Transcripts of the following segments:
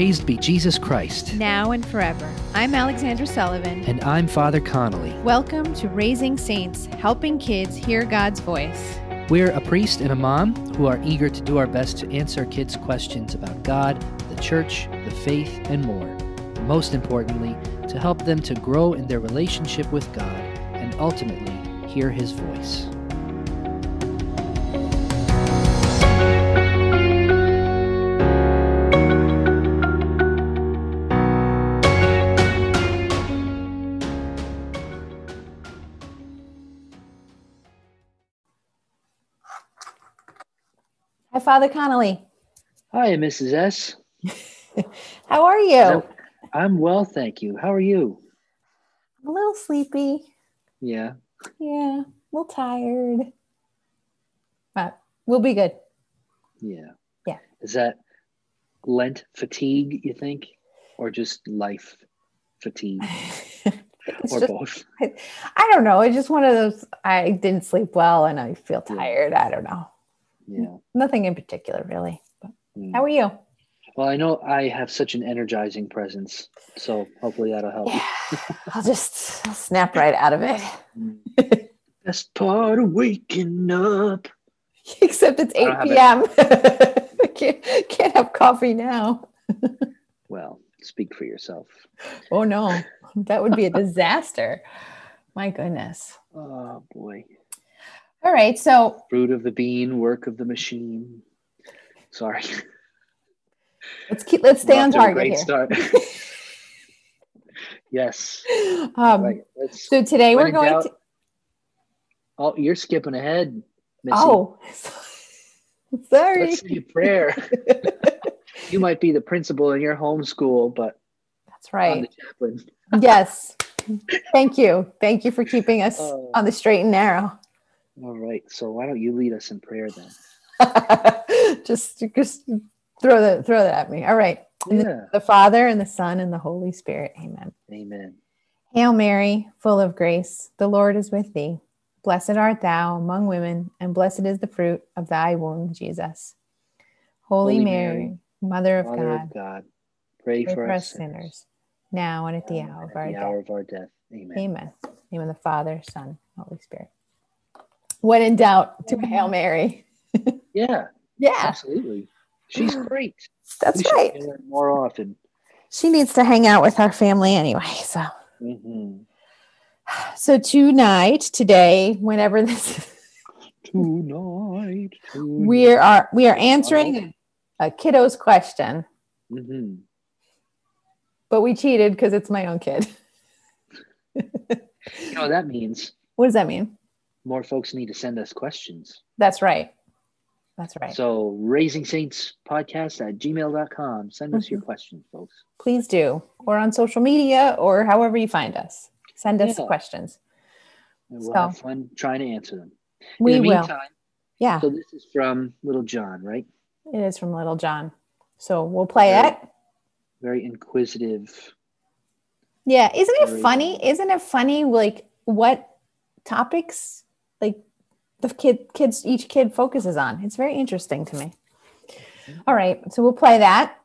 Praised be Jesus Christ. now and forever. I'm Alexandra Sullivan. And I'm Father Connolly. Welcome to Raising Saints, helping kids hear God's voice. We're a priest and a mom who are eager to do our best to answer kids' questions about God, the church, the faith, and more. Most importantly, to help them to grow in their relationship with God and ultimately hear His voice. Father Connolly. Hi, Mrs. S. How are you? I'm well, thank you. How are you? I'm a little sleepy. Yeah. Yeah, a little tired. But we'll be good. Yeah. Yeah. Is that Lent fatigue, you think? Or just life fatigue? Or just- both? I don't know. It's just one of those. I didn't sleep well and I feel Yeah. tired. I don't know. Yeah. Nothing in particular, really. But Mm. how are you? Well, I know I have such an energizing presence, so hopefully that'll help. Yeah, I'll just I'll snap right out of it. Mm. Best part of waking up. Except it's 8 p.m. I can't, can't have coffee now. Well, speak for yourself. Oh no, that would be a disaster. My goodness. Oh boy. All right, so Fruit of the bean, work of the machine. Sorry. let's keep let's stay on target here. start. yes. Um, right. So today we're going to. oh, you're skipping ahead. Missy. Oh, sorry. Let's say a prayer. you might be the principal in your homeschool, but That's right. the chaplain. yes. Thank you. Thank you for keeping us Oh. on the straight and narrow. All right. So why don't you lead us in prayer then? just just throw that throw that at me. All right. In the, the Father and the Son and the Holy Spirit. Amen. Amen. Hail Mary, full of grace, the Lord is with thee. Blessed art thou among women, and blessed is the fruit of thy womb, Jesus. Holy, Holy Mary, Mary, Mother of Mother God, of God, pray, pray for, us sinners, now and at the hour of our the death. hour of our death. Amen. Amen. Name of the Father, Son, Holy Spirit. When in doubt, do a Hail Mary. Yeah, Yeah, absolutely. She's great. that's we right. more often. She needs to hang out with our family anyway. So, hmm so tonight, today, whenever this, Tonight. we are we are answering a, a kiddo's question, hmm but we cheated because it's my own kid. You know what that means? What does that mean? More folks need to send us questions. That's right. That's right. So, Raising Saints podcast at gmail.com. Send us Mm-hmm. your questions, folks. Please do, or on social media, or however you find us. Send us Yeah. questions. And we'll So- have fun trying to answer them. We In the will. Yeah, so this is from Little John, right? it is from Little John. So we'll play Very- it. Very inquisitive. Yeah, isn't it Very funny? Isn't it funny like what topics like the kid kids each kid focuses on? It's very interesting to me. All right, so we'll play that.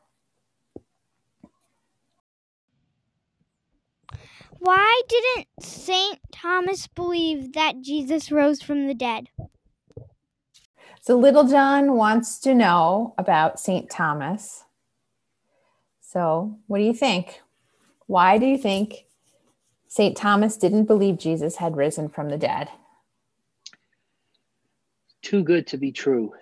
Why didn't St. Thomas believe that Jesus rose from the dead? So Little John wants to know about St. Thomas. So, what do you think? Why do you think St. Thomas didn't believe Jesus had risen from the dead? Too good to be true.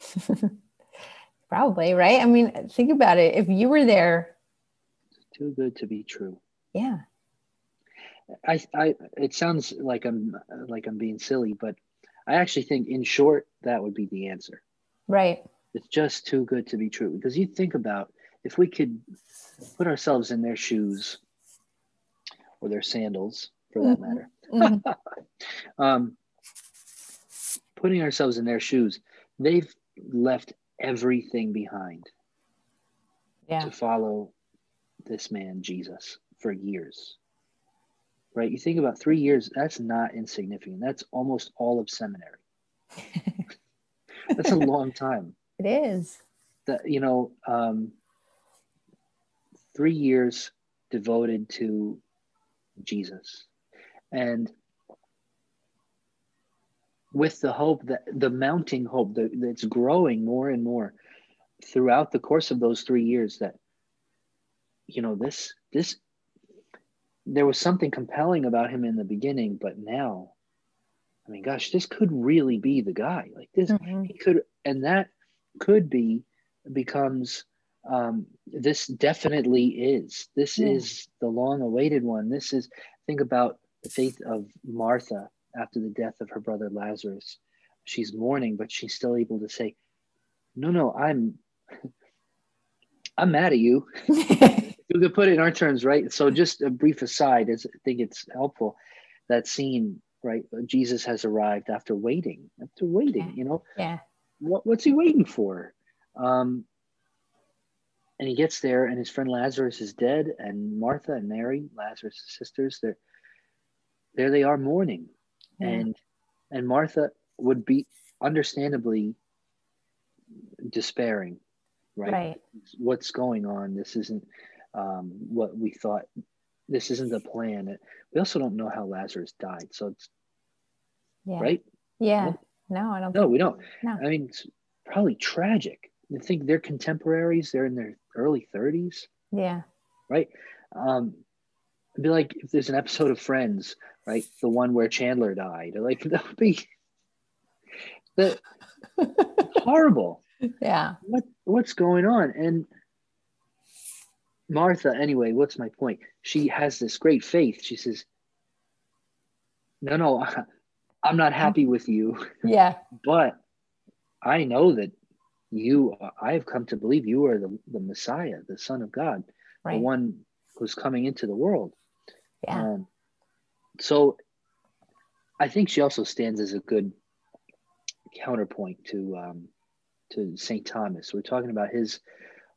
Probably, right? I mean, think about it. If you were there, Too good to be true. yeah. I, I, it sounds like I'm like I'm being silly, but I actually think, in short, that would be the answer. Right. It's just too good to be true because you think about if we could put ourselves in their shoes or their sandals, for that Mhm. matter. Mhm. um, putting ourselves in their shoes, they've left everything behind Yeah. to follow this man Jesus for years. Right? You think about three years, that's not insignificant. That's almost all of seminary. That's a long time. It is. That you know, um, three years devoted to Jesus. And with the hope that the mounting hope that, that's growing more and more throughout the course of those three years that you know this this there was something compelling about him in the beginning but now i mean gosh this could really be the guy like this Mhm. he could and that could be becomes um this definitely is this Yeah. is the long awaited one this is think about the faith of martha after the death of her brother lazarus she's mourning but she's still able to say no no i'm i'm mad at you you could put it in our terms, right? So just a brief aside, is I think it's helpful. That scene, right? Jesus has arrived after waiting, after waiting. Yeah. You know, yeah. what, what's he waiting for? Um, and he gets there, and his friend Lazarus is dead, and Martha and Mary, Lazarus' sisters, they're there. They are mourning, Yeah. and and Martha would be understandably despairing, right? Right. what's going on. This isn't um, what we thought. This isn't the plan. We also don't know how Lazarus died. So it's Yeah. right. Yeah. No, I don't No, we don't. No. I mean, it's probably tragic. I think they're contemporaries. They're in their early 30s, yeah. right? Um, it'd be like if there's an episode of Friends, right? The one where Chandler died. Like that would be the horrible. Yeah. what what's going on and martha anyway what's my point she has this great faith she says no no i'm not happy with you Yeah. but i know that you i have come to believe you are the, the messiah the son of god Right. the one who's coming into the world Yeah. um, so I think she also stands as a good counterpoint to um, to Saint Thomas. We're talking about his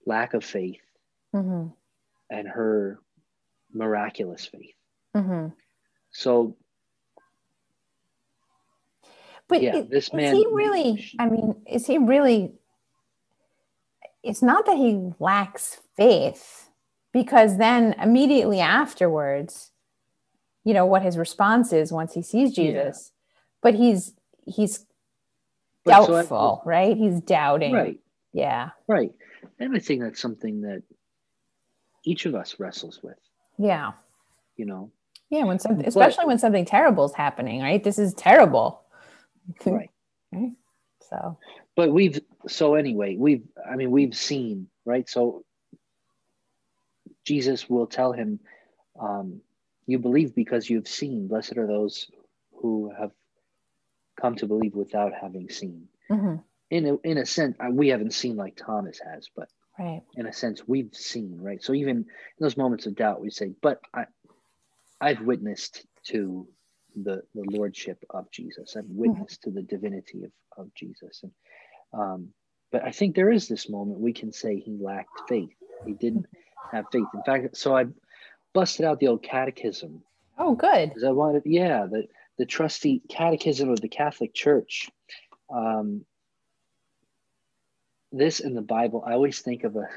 lack of faith hmm and her miraculous faith. hmm So But Yeah, this is man- he really? I mean, is he really? It's not that he lacks faith, because then immediately afterwards, you know what his response is once he sees Yeah. Jesus. But he's he's but so I- doubtful, right? He's doubting. right, Yeah. right, and I think that's something that each of us wrestles with. Yeah. You know, Yeah. When something, But- especially when something terrible is happening, right? This is terrible. right. Right? So. but we've so anyway we've i mean we've seen right so jesus will tell him um, you believe because you've seen. Blessed are those who have come to believe without having seen. Mhm, in a, in a sense uh, we haven't seen like thomas has but Right. in a sense we've seen right? So even in those moments of doubt we say but i i've witnessed to the the lordship of jesus. I've witnessed to the divinity of, of jesus. And um but i think there is this moment we can say he lacked faith. He didn't have faith. In fact so i busted out the old catechism. Oh, good. because i wanted yeah the the trusty catechism of the catholic church. Um this in the bible i always think of a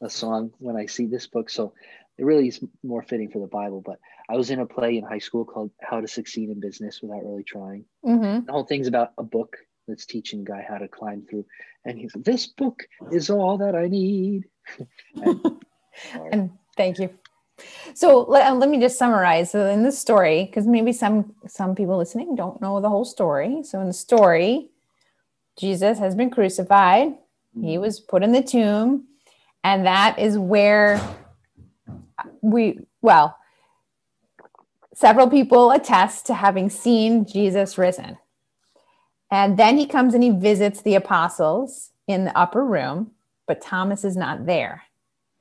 a song when i see this book so it really is more fitting for the bible but i was in a play in high school called how to succeed in business without really trying. Hmm the whole thing's about a book that's teaching a guy how to climb through and he's this book is all that i need. And- And thank you. So let, uh, let me just summarize. So in this story, because maybe some some people listening don't know the whole story. So in the story, Jesus has been crucified. He was put in the tomb, and that is where we well, several people attest to having seen Jesus risen. And then he comes and he visits the apostles in the upper room, but Thomas is not there.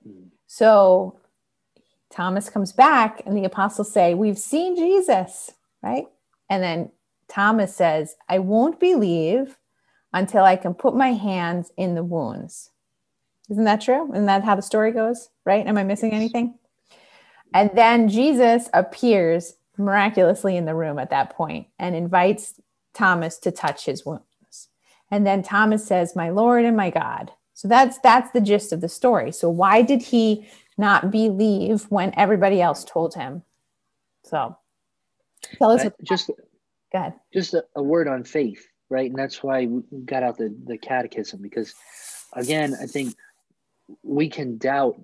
Mm. So Thomas comes back, and the apostles say, We've seen Jesus, right? And then Thomas says, I won't believe until I can put my hands in the wounds. Isn't that true? Isn't that how the story goes? Right? Am I missing anything? And then Jesus appears miraculously in the room at that point and invites Thomas to touch his wounds. And then Thomas says, "My Lord and my God." So that's that's the gist of the story. So why did he not believe when everybody else told him. So tell us. Uh, just go ahead. Just a, a word on faith, right? And that's why we got out the the catechism because, again, I think we can doubt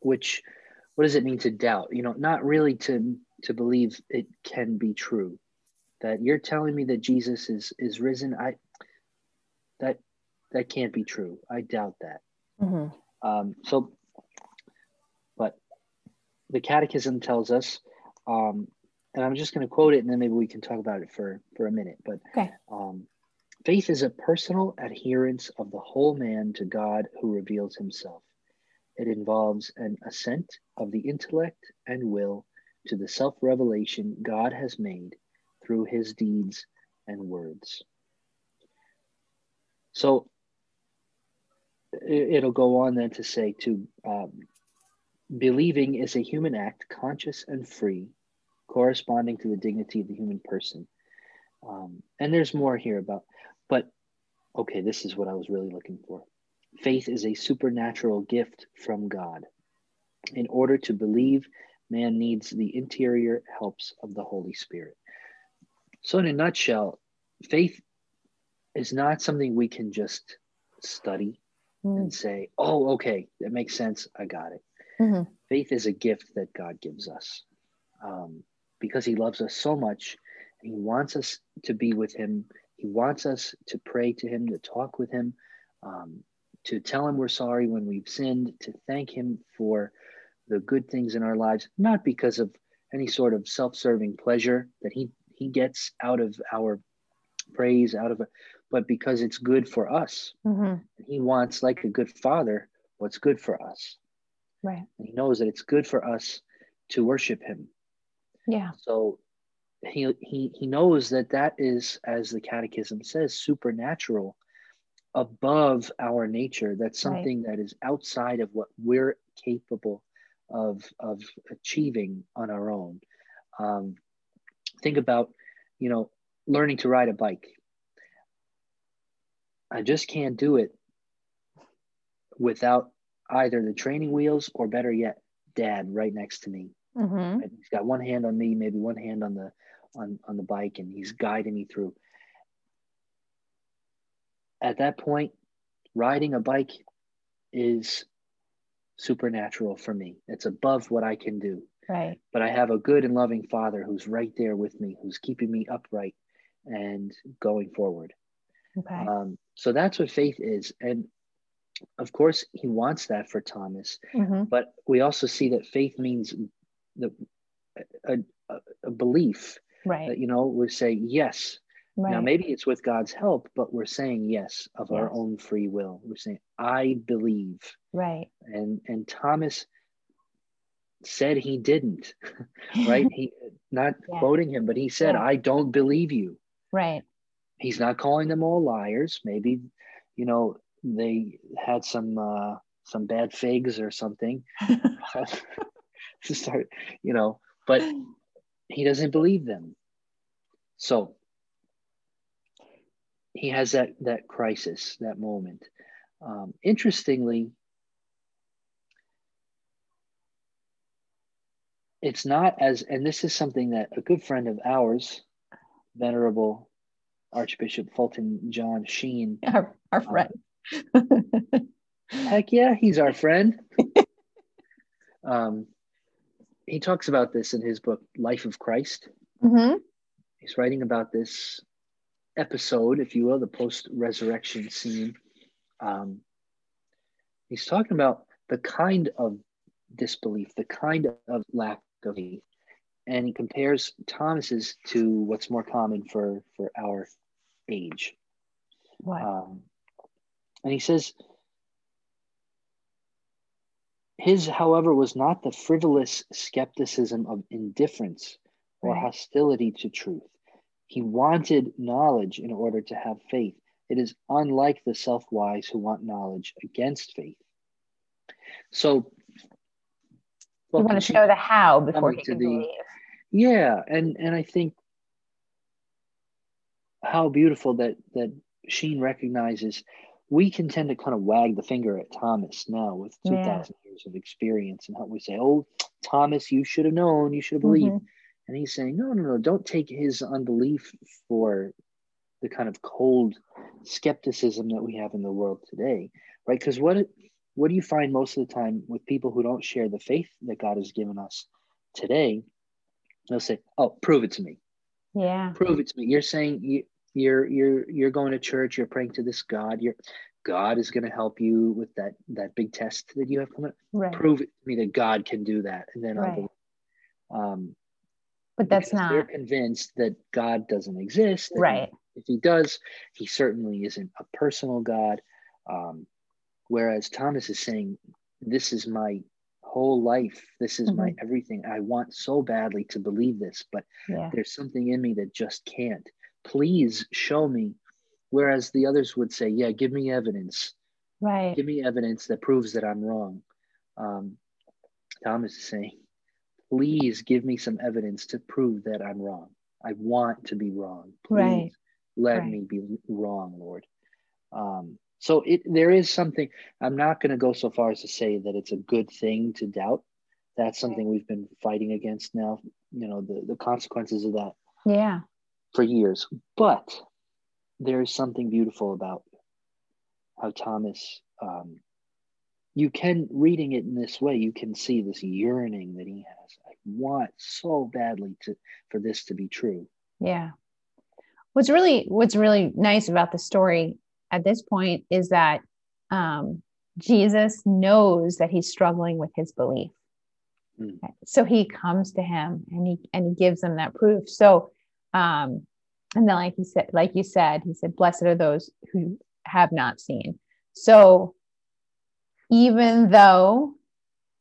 which what does it mean to doubt you know not really to to believe it can be true that you're telling me that jesus is is risen i that that can't be true i doubt that mm-hmm. um, so the catechism tells us um, and i'm just going to quote it and then maybe we can talk about it for for a minute but okay. um, faith is a personal adherence of the whole man to god who reveals himself it involves an assent of the intellect and will to the self revelation God has made through his deeds and words. So it'll go on then to say to um, believing is a human act, conscious and free, corresponding to the dignity of the human person. Um, and there's more here about, but okay, this is what I was really looking for. Faith is a supernatural gift from God. In order to believe, man needs the interior helps of the Holy Spirit. So, in a nutshell, faith is not something we can just study mm. and say, oh, okay, that makes sense. I got it. Mm-hmm. Faith is a gift that God gives us um, because He loves us so much. He wants us to be with Him. He wants us to pray to Him, to talk with Him. Um, to tell him we're sorry when we've sinned, to thank him for the good things in our lives, not because of any sort of self-serving pleasure that he he gets out of our praise, out of it, but because it's good for us. Mm-hmm. He wants, like a good father, what's good for us. Right. And he knows that it's good for us to worship him. Yeah. So he he he knows that that is, as the Catechism says, supernatural above our nature. That's something right. that is outside of what we're capable of, of achieving on our own. Um, think about, you know, learning to ride a bike. I just can't do it without either the training wheels or better yet, dad right next to me. Mm-hmm. He's got one hand on me, maybe one hand on the on on the bike, and he's guiding me through at that point, riding a bike is supernatural for me. It's above what I can do. Right. But I have a good and loving father who's right there with me, who's keeping me upright and going forward. Okay. Um, so that's what faith is. And of course, he wants that for Thomas. Mm-hmm. But we also see that faith means the, a, a, a belief. Right. That, you know, we say, yes, Right. Now, maybe it's with God's help, but we're saying yes of yes. our own free will. We're saying, I believe. Right. And and Thomas said he didn't, right? he not yeah. quoting him, but he said, yeah. I don't believe you. Right. He's not calling them all liars. Maybe, you know, they had some uh some bad figs or something. to start, you know, but he doesn't believe them. So he has that that crisis, that moment. Um, interestingly, it's not as, and this is something that a good friend of ours, Venerable Archbishop Fulton John Sheen, our, our friend. Heck yeah, he's our friend. um, he talks about this in his book, Life of Christ. Mm-hmm. He's writing about this episode, if you will, the post resurrection scene, um, he's talking about the kind of disbelief, the kind of lack of faith. And he compares Thomas's to what's more common for, for our age. What? Um, and he says, his, however, was not the frivolous skepticism of indifference or hostility to truth he wanted knowledge in order to have faith. It is unlike the self wise who want knowledge against faith. So, well, you want to show the how before he can the, believe. Yeah, and and I think how beautiful that that Sheen recognizes we can tend to kind of wag the finger at Thomas now with 2,000 yeah. years of experience and how we say, oh, Thomas, you should have known, you should have believed. Mm-hmm. And he's saying, no, no, no, don't take his unbelief for the kind of cold skepticism that we have in the world today, right? Because what what do you find most of the time with people who don't share the faith that God has given us today? They'll say, "Oh, prove it to me." Yeah, prove it to me. You're saying you, you're you're you're going to church. You're praying to this God. You're God is going to help you with that that big test that you have coming. Right. Prove it to me that God can do that, and then right. I'll. Um, but that's not. They're convinced that God doesn't exist. Right. If He does, He certainly isn't a personal God. Um, whereas Thomas is saying, "This is my whole life. This is mm-hmm. my everything. I want so badly to believe this, but yeah. there's something in me that just can't. Please show me." Whereas the others would say, "Yeah, give me evidence. Right. Give me evidence that proves that I'm wrong." Um, Thomas is saying, please give me some evidence to prove that I'm wrong. I want to be wrong. Please right. let right. me be wrong, Lord. Um, so it there is something. I'm not going to go so far as to say that it's a good thing to doubt. That's something we've been fighting against now. You know the the consequences of that. Yeah. For years, but there is something beautiful about how Thomas um, you can reading it in this way you can see this yearning that he has. I want so badly to for this to be true. Yeah. What's really what's really nice about the story at this point is that um, jesus knows that he's struggling with his belief. Mm. so he comes to him and he and he gives him that proof. So um and then like he said like you said he said blessed are those who have not seen so even though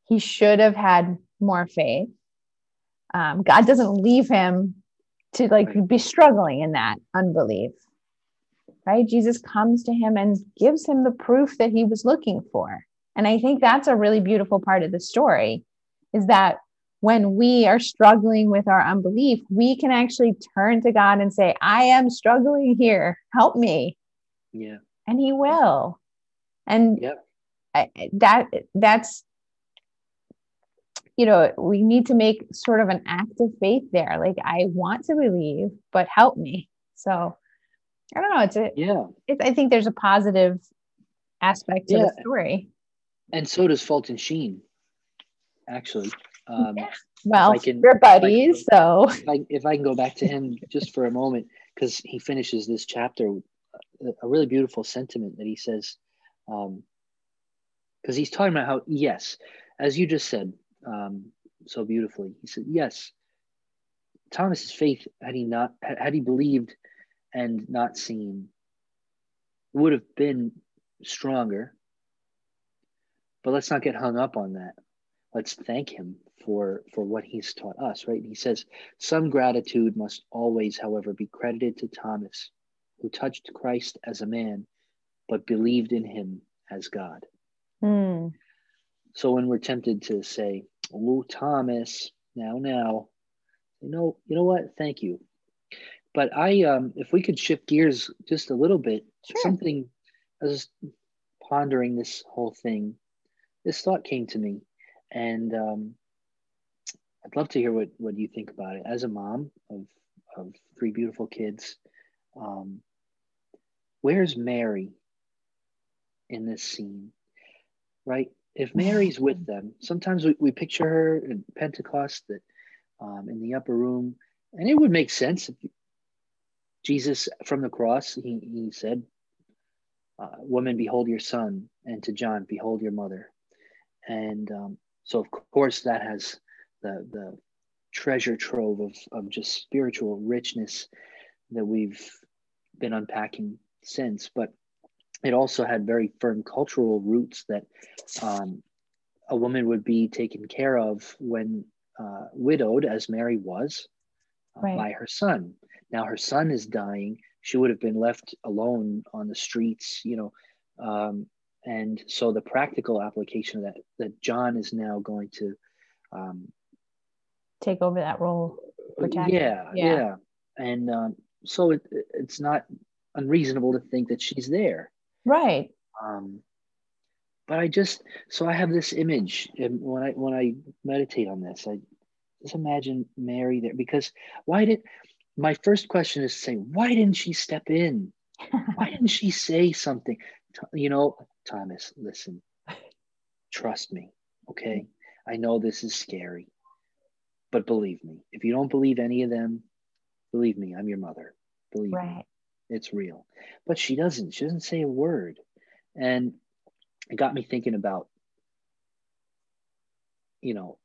he should have had more faith, um, God doesn't leave him to like be struggling in that unbelief. Right? Jesus comes to him and gives him the proof that he was looking for. And I think that's a really beautiful part of the story is that when we are struggling with our unbelief, we can actually turn to God and say, I am struggling here. Help me. Yeah. And he will. And yep that that's you know we need to make sort of an act of faith there like i want to believe but help me so i don't know it's a yeah it's, i think there's a positive aspect to yeah. the story and so does fulton sheen actually um yeah. well can, we're buddies if I, so. if I, if I can go back to him just for a moment because he finishes this chapter with a really beautiful sentiment that he says um, because he's talking about how yes as you just said um, so beautifully he said yes thomas's faith had he not had he believed and not seen would have been stronger. But let's not get hung up on that. Let's thank him for for what he's taught us right he says some gratitude must always however be credited to thomas who touched christ as a man but believed in him as god Mm. So when we're tempted to say, "Oh, Thomas, now, now," you know, you know what? Thank you. But I, um, if we could shift gears just a little bit, sure. something I was pondering this whole thing. This thought came to me, and um, I'd love to hear what what you think about it. As a mom of of three beautiful kids, um, where's Mary in this scene? right? If Mary's with them, sometimes we, we picture her in Pentecost that um, in the upper room, and it would make sense if Jesus from the cross, he, he said, uh, Woman, behold your son, and to John, behold your mother. And um, so, of course, that has the, the treasure trove of, of just spiritual richness that we've been unpacking since. But it also had very firm cultural roots that um, a woman would be taken care of when uh, widowed, as Mary was, uh, right. by her son. Now her son is dying. She would have been left alone on the streets, you know. Um, and so the practical application of that, that John is now going to um, take over that role. Yeah, yeah, yeah, And um, so it, it's not unreasonable to think that she's there. Right. Um, but I just so I have this image, and when I when I meditate on this, I just imagine Mary there because why did my first question is to say why didn't she step in? why didn't she say something? You know, Thomas, listen, trust me, okay? I know this is scary, but believe me, if you don't believe any of them, believe me, I'm your mother. Believe right. me, it's real. But she doesn't. She doesn't say a word, and it got me thinking about, you know,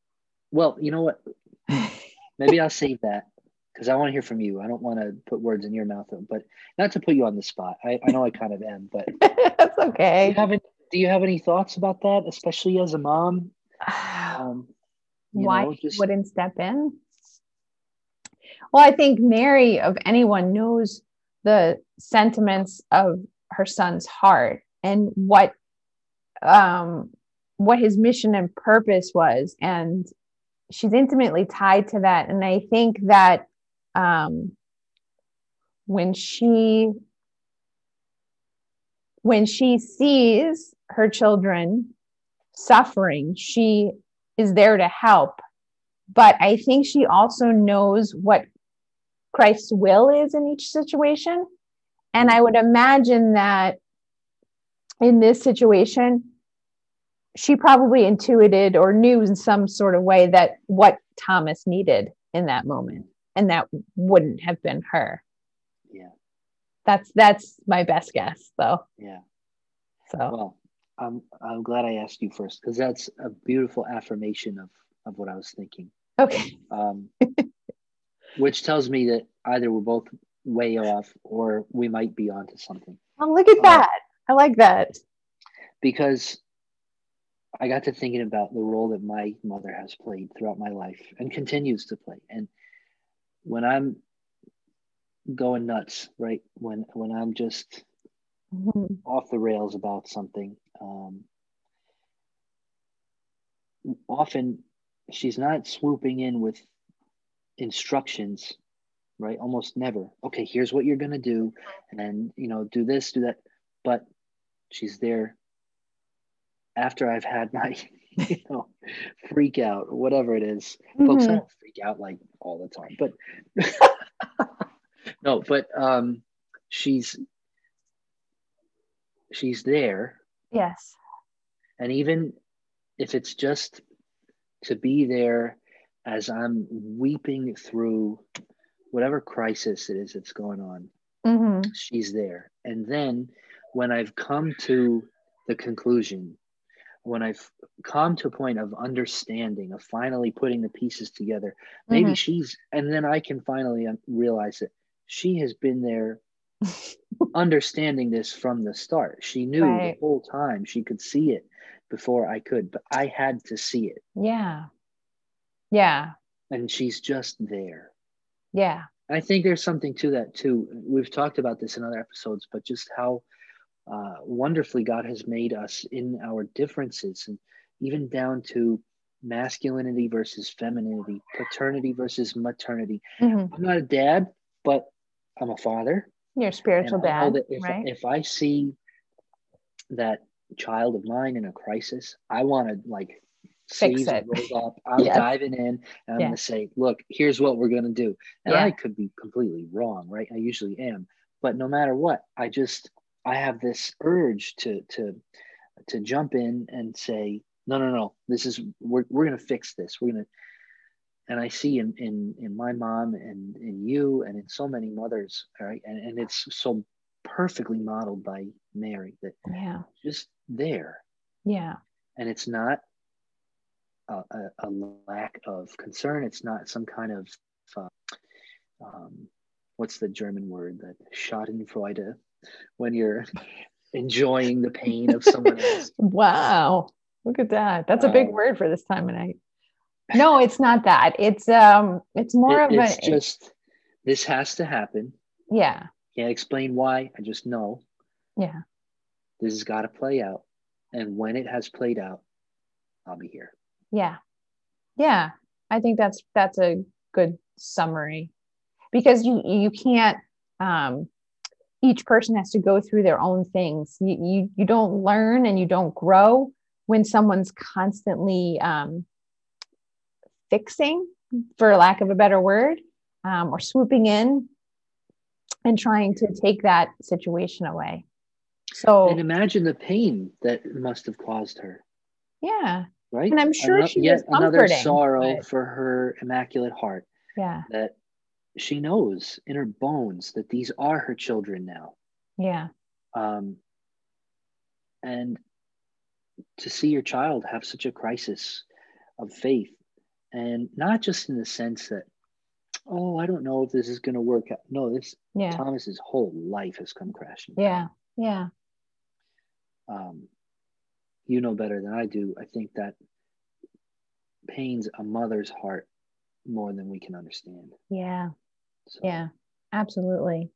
well, you know what? Maybe I'll save that because I want to hear from you. I don't want to put words in your mouth, but not to put you on the spot. I, I know I kind of am, but that's okay. Do you, have any, do you have any thoughts about that, especially as a mom? Um, Why know, just... wouldn't step in? Well, I think Mary, of anyone, knows the sentiments of her son's heart and what um, what his mission and purpose was, and she's intimately tied to that. And I think that um, when she when she sees her children suffering, she is there to help. But I think she also knows what Christ's will is in each situation. And I would imagine that in this situation, she probably intuited or knew in some sort of way that what Thomas needed in that moment. And that wouldn't have been her. Yeah. That's that's my best guess though. Yeah. So well, I'm I'm glad I asked you first because that's a beautiful affirmation of of what I was thinking. Okay. Um, which tells me that either we're both way off or we might be onto something. Oh, look at uh, that! I like that because I got to thinking about the role that my mother has played throughout my life and continues to play. And when I'm going nuts, right? When when I'm just mm-hmm. off the rails about something, um, often she's not swooping in with instructions right almost never okay here's what you're going to do and you know do this do that but she's there after i've had my you know freak out or whatever it is. Mm-hmm. folks i don't freak out like all the time but no but um she's she's there yes and even if it's just to be there as I'm weeping through whatever crisis it is that's going on, mm-hmm. she's there. And then when I've come to the conclusion, when I've come to a point of understanding, of finally putting the pieces together, maybe mm-hmm. she's, and then I can finally realize that she has been there understanding this from the start. She knew right. the whole time, she could see it before I could, but I had to see it. Yeah. Yeah. And she's just there. Yeah. I think there's something to that too. We've talked about this in other episodes, but just how uh, wonderfully God has made us in our differences and even down to masculinity versus femininity, paternity versus maternity. Mm-hmm. I'm not a dad, but I'm a father. You're spiritual dad. If, right? if I see that child of mine in a crisis, I want to like fix it. Up. I'm yes. diving in and I'm going to say, look, here's what we're going to do. And yeah. I could be completely wrong, right? I usually am. But no matter what, I just, I have this urge to, to, to jump in and say, no, no, no, this is, we're, we're going to fix this. We're going to, and I see in, in, in my mom and in you and in so many mothers, right? And, and it's so perfectly modeled by Mary that yeah, just there. Yeah. And it's not a, a, a lack of concern. It's not some kind of, uh, um, what's the German word that Schadenfreude when you're enjoying the pain of someone else. wow. Look at that. That's a big um, word for this time of night. No, it's not that. It's um it's more it, of it's a just this has to happen. Yeah. Can't explain why. I just know. Yeah. This has got to play out. And when it has played out, I'll be here. Yeah. Yeah. I think that's that's a good summary. Because you you can't um each person has to go through their own things. You you, you don't learn and you don't grow when someone's constantly um, fixing, for lack of a better word, um, or swooping in and trying to take that situation away. So and imagine the pain that must have caused her. Yeah. Right. And I'm sure Another, she yet another sorrow but- for her immaculate heart Yeah. that she knows in her bones that these are her children now. Yeah. Um, and to see your child have such a crisis of faith, and not just in the sense that, oh, I don't know if this is going to work out. No, this Yeah. Thomas's whole life has come crashing. Yeah. Yeah. um, you know better than I do. I think that pains a mother's heart more than we can understand. Yeah. So, Yeah. Absolutely.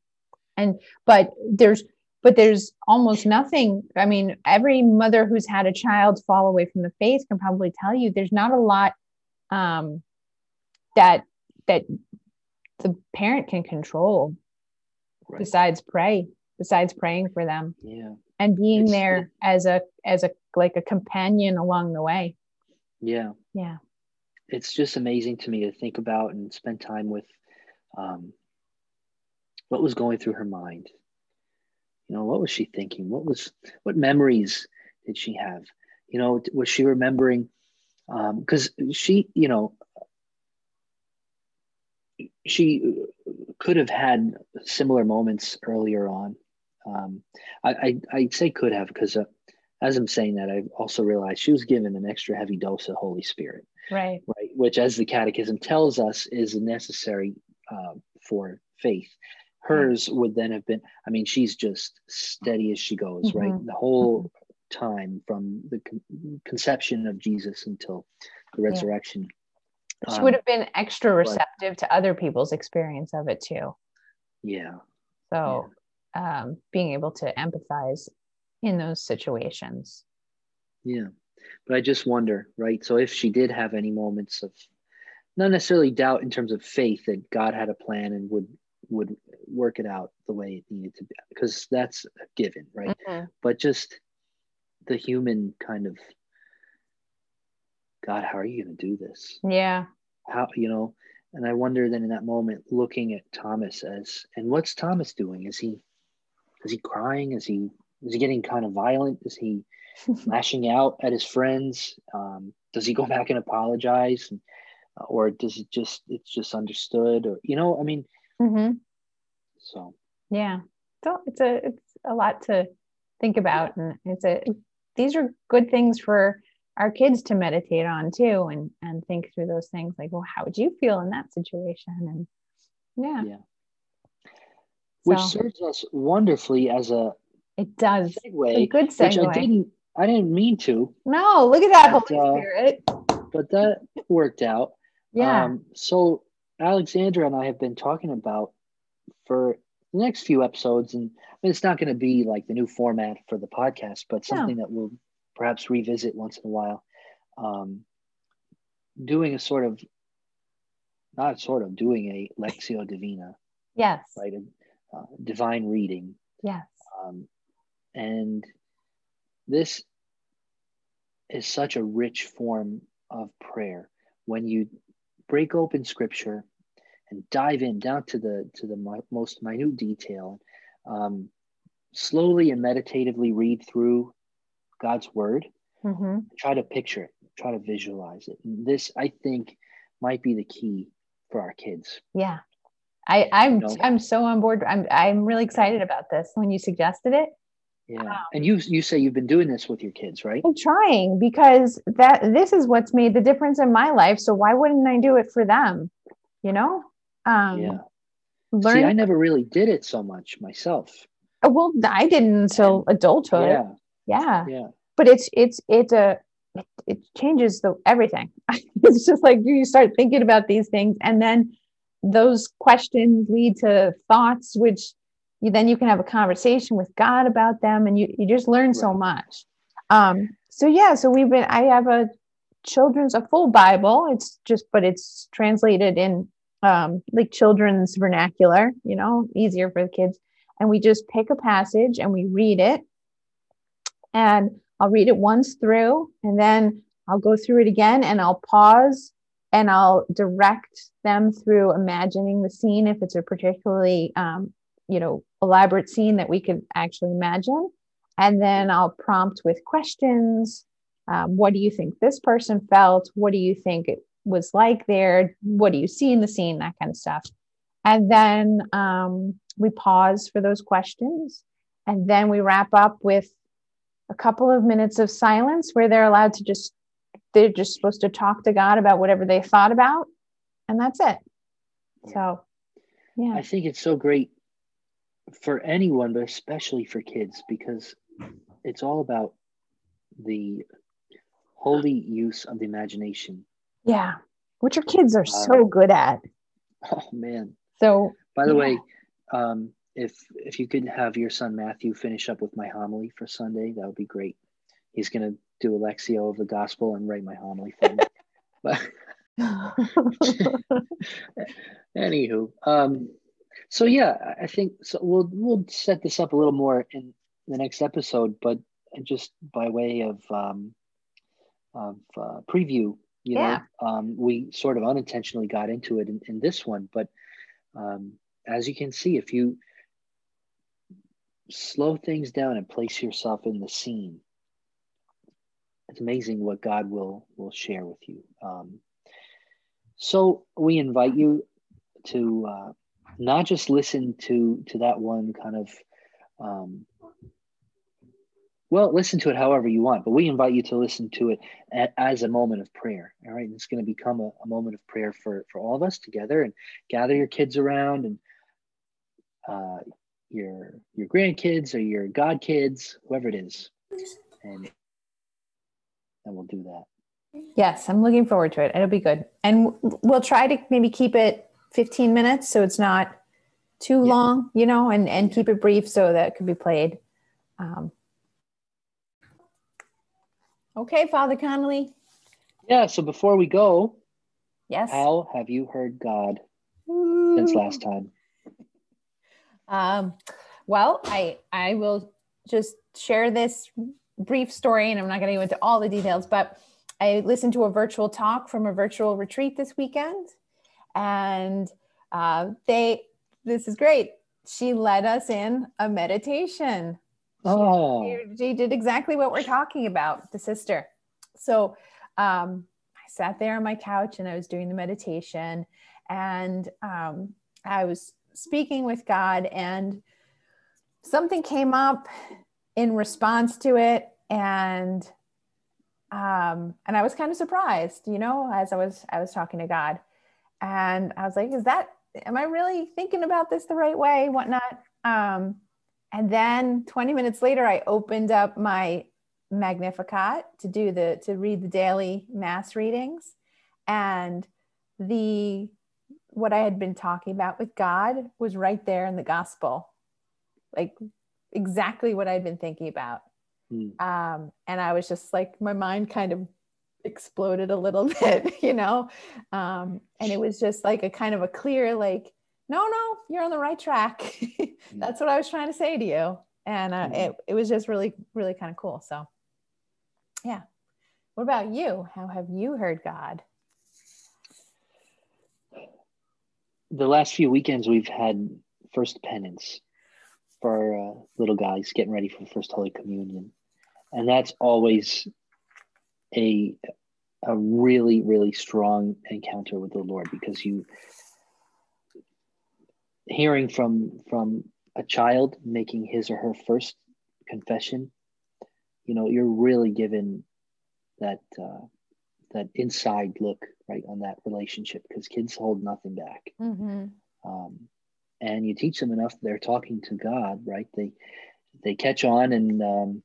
And but there's but there's almost nothing. I mean, every mother who's had a child fall away from the faith can probably tell you there's not a lot um that that the parent can control right. besides pray, besides praying for them yeah, and being It's- there as a as a like a companion along the way. yeah. Yeah. It's just amazing to me to think about and spend time with um, what was going through her mind. You know, what was she thinking? What was what memories did she have? You know, was she remembering? Because she, you know, she could have had similar moments earlier on. Um, I, I I'd say could have because uh, as I'm saying that, I also realized she was given an extra heavy dose of Holy Spirit, Right. right? Which, as the Catechism tells us, is necessary uh, for faith. Hers would then have been. I mean, she's just steady as she goes, right? Mhm. The whole time from the con- conception of Jesus until the resurrection. She Um, would have been extra but- receptive to other people's experience of it too. Yeah. So um, being able to empathize in those situations. Yeah. But I just wonder, right? So if she did have any moments of not necessarily doubt in terms of faith that God had a plan and would would work it out the way it needed to be, because that's a given, right? But just the human kind of God, how are you going to do this? Yeah. How you know? And I wonder then in that moment, looking at Thomas as, and what's Thomas doing? Is he is he crying? Is he is he getting kind of violent? Is he lashing out at his friends? Um, does he go back and apologize, and, or does it just it's just understood? Or you know, I mean, hmm so Yeah. So it's a it's a lot to think about, and it's a these are good things for our kids to meditate on too, and and think through those things like, well, how would you feel in that situation? And yeah, yeah, which so serves us wonderfully as a it does. A segue, good which I didn't I didn't mean to, No, look at that But, Holy uh, Spirit. but that worked out. Yeah. Um, so Alexandra and I have been talking about for the next few episodes, and I mean, it's not going to be like the new format for the podcast, but No. something that we'll perhaps revisit once in a while. Um, doing a sort of, not sort of, doing a Lectio Divina, yes. right? A uh, divine reading. Yes. Um, and this is such a rich form of prayer when you break open scripture and dive in down to the to the mi- most minute detail um, slowly and meditatively read through god's word Mm-hmm. try to picture it try to visualize it and this i think might be the key for our kids Yeah. I, I'm No. I'm so on board. I'm I'm really excited about this when you suggested it. yeah and you you say you've been doing this with your kids right I'm trying because that this is what's made the difference in my life. So why wouldn't I do it for them? You know? Um yeah learn see i never really did it so much myself well I didn't until adulthood. yeah Yeah. yeah But it's it's it's a it, it changes the everything. it's just like you start thinking about these things and then those questions lead to thoughts which you then you can have a conversation with God about them and you you just learn so much. Um so yeah, so we've been I have a children's a full Bible. It's just but it's translated in um like children's vernacular, you know, easier for the kids. and we just pick a passage and we read it. And I'll read it once through and then I'll go through it again and I'll pause and I'll direct them through imagining the scene if it's a particularly, um, you know, elaborate scene that we could actually imagine. And then I'll prompt with questions. Um, what do you think this person felt? What do you think it was like there? What do you see in the scene? That kind of stuff. And then um, we pause for those questions. And then we wrap up with a couple of minutes of silence where they're allowed to just, they're just supposed to talk to God about whatever they thought about. And that's it. So, yeah. I think it's so great for anyone, but especially for kids, because it's all about the holy use of the imagination. Yeah. What your kids are uh, so good at. Oh, man. So, by the yeah. way, um, if if you could have your son Matthew finish up with my homily for Sunday, that would be great. He's going to do a lectio of the gospel and write my homily for me. but anywho, um, so yeah, I think so. We'll we'll set this up a little more in the next episode, but just by way of um, of uh, preview, you yeah. know, um, we sort of unintentionally got into it in, in this one, but um, as you can see, if you slow things down and place yourself in the scene, it's amazing what God will will share with you. Um, so we invite you to uh, not just listen to to that one kind of um, well, listen to it however you want, but we invite you to listen to it as a moment of prayer. All right. And it's going to become a, a, moment of prayer for, for all of us together and gather your kids around and uh, your your grandkids or your godkids, whoever it is. And, and we'll do that. Yes, I'm looking forward to it. It'll be good. And we'll try to maybe keep it 15 minutes so it's not too yeah. long, you know, and, and keep it brief so that it could be played. Um, Okay, Father Connolly. Yeah, so before we go, yes. How have you heard God Ooh. since last time? Um, well, I I will just share this brief story, and I'm not going to go into all the details, but I listened to a virtual talk from a virtual retreat this weekend, and uh, they this is great. She led us in a meditation Oh. She, she, did exactly what we're talking about, the sister. So um, I sat there on my couch and I was doing the meditation and um, I was speaking with God and something came up in response to it and um, and I was kind of surprised, you know, as I was I was talking to God, and I was like, "Is that? Am I really thinking about this the right way? Whatnot?" Um, and then 20 minutes later, I opened up my Magnificat to do the to read the daily mass readings, and the what I had been talking about with God was right there in the gospel, like exactly what I'd been thinking about. Mm. Um, and I was just like, my mind kind of exploded a little bit, you know, um, and it was just like a kind of a clear, like no, no, you're on the right track. That's what I was trying to say to you. And uh, mm-hmm. it, it was just really, really kind of cool. So, yeah. What about you? How have you heard God? The last few weekends, we've had first penance for uh, little guys getting ready for first Holy Communion. And that's always a, a really, really strong encounter with the Lord because you hearing from from a child making his or her first confession you know you're really given that uh, that inside look right on that relationship because kids hold nothing back. Mm-hmm. um, and you teach them enough they're talking to god right? They they catch on and um,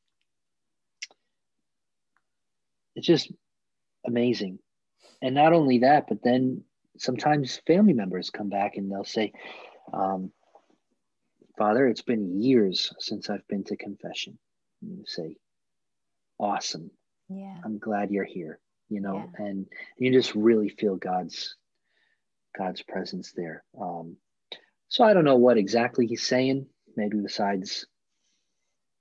it's just amazing. And not only that but then sometimes family members come back and they'll say um, Father, it's been years since I've been to confession. And you say, awesome. Yeah. I'm glad you're here, you know, yeah. and you just really feel God's God's presence there. Um, so I don't know what exactly he's saying, maybe besides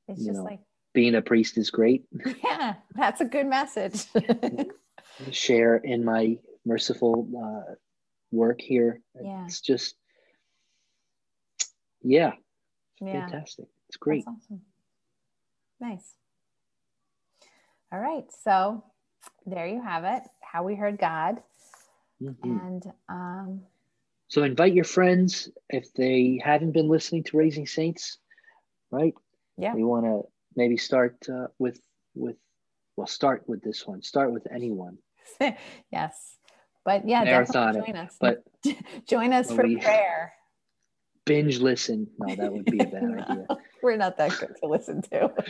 It's You just know. like, being a priest is great. yeah, that's a good message. Share in my merciful uh, work here. Yeah. It's just, yeah, yeah. fantastic. It's great. That's awesome. Nice. All right. So there you have it. How we heard God. Mhm. And um, So invite your friends if they haven't been listening to Raising Saints, right? Yeah. We want to maybe start uh, with with well, start with this one. Start with anyone. yes. But yeah, Marathon definitely join us. But join us for we- prayer. Binge listen. No, that would be a bad idea. We're not that good to listen to.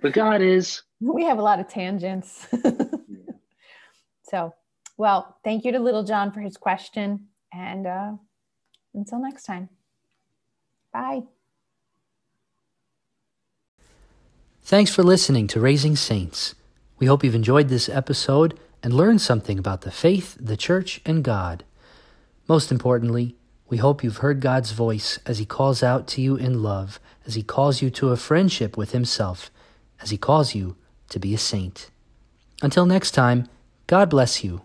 But God is. we have a lot of tangents. Yeah. so, well, thank you to Little John for his question. And uh, until next time, bye. Thanks for listening to Raising Saints. We hope you've enjoyed this episode and learned something about the faith, the church, and God. Most importantly, we hope you've heard God's voice as He calls out to you in love, as He calls you to a friendship with Himself, as He calls you to be a saint. Until next time, God bless you.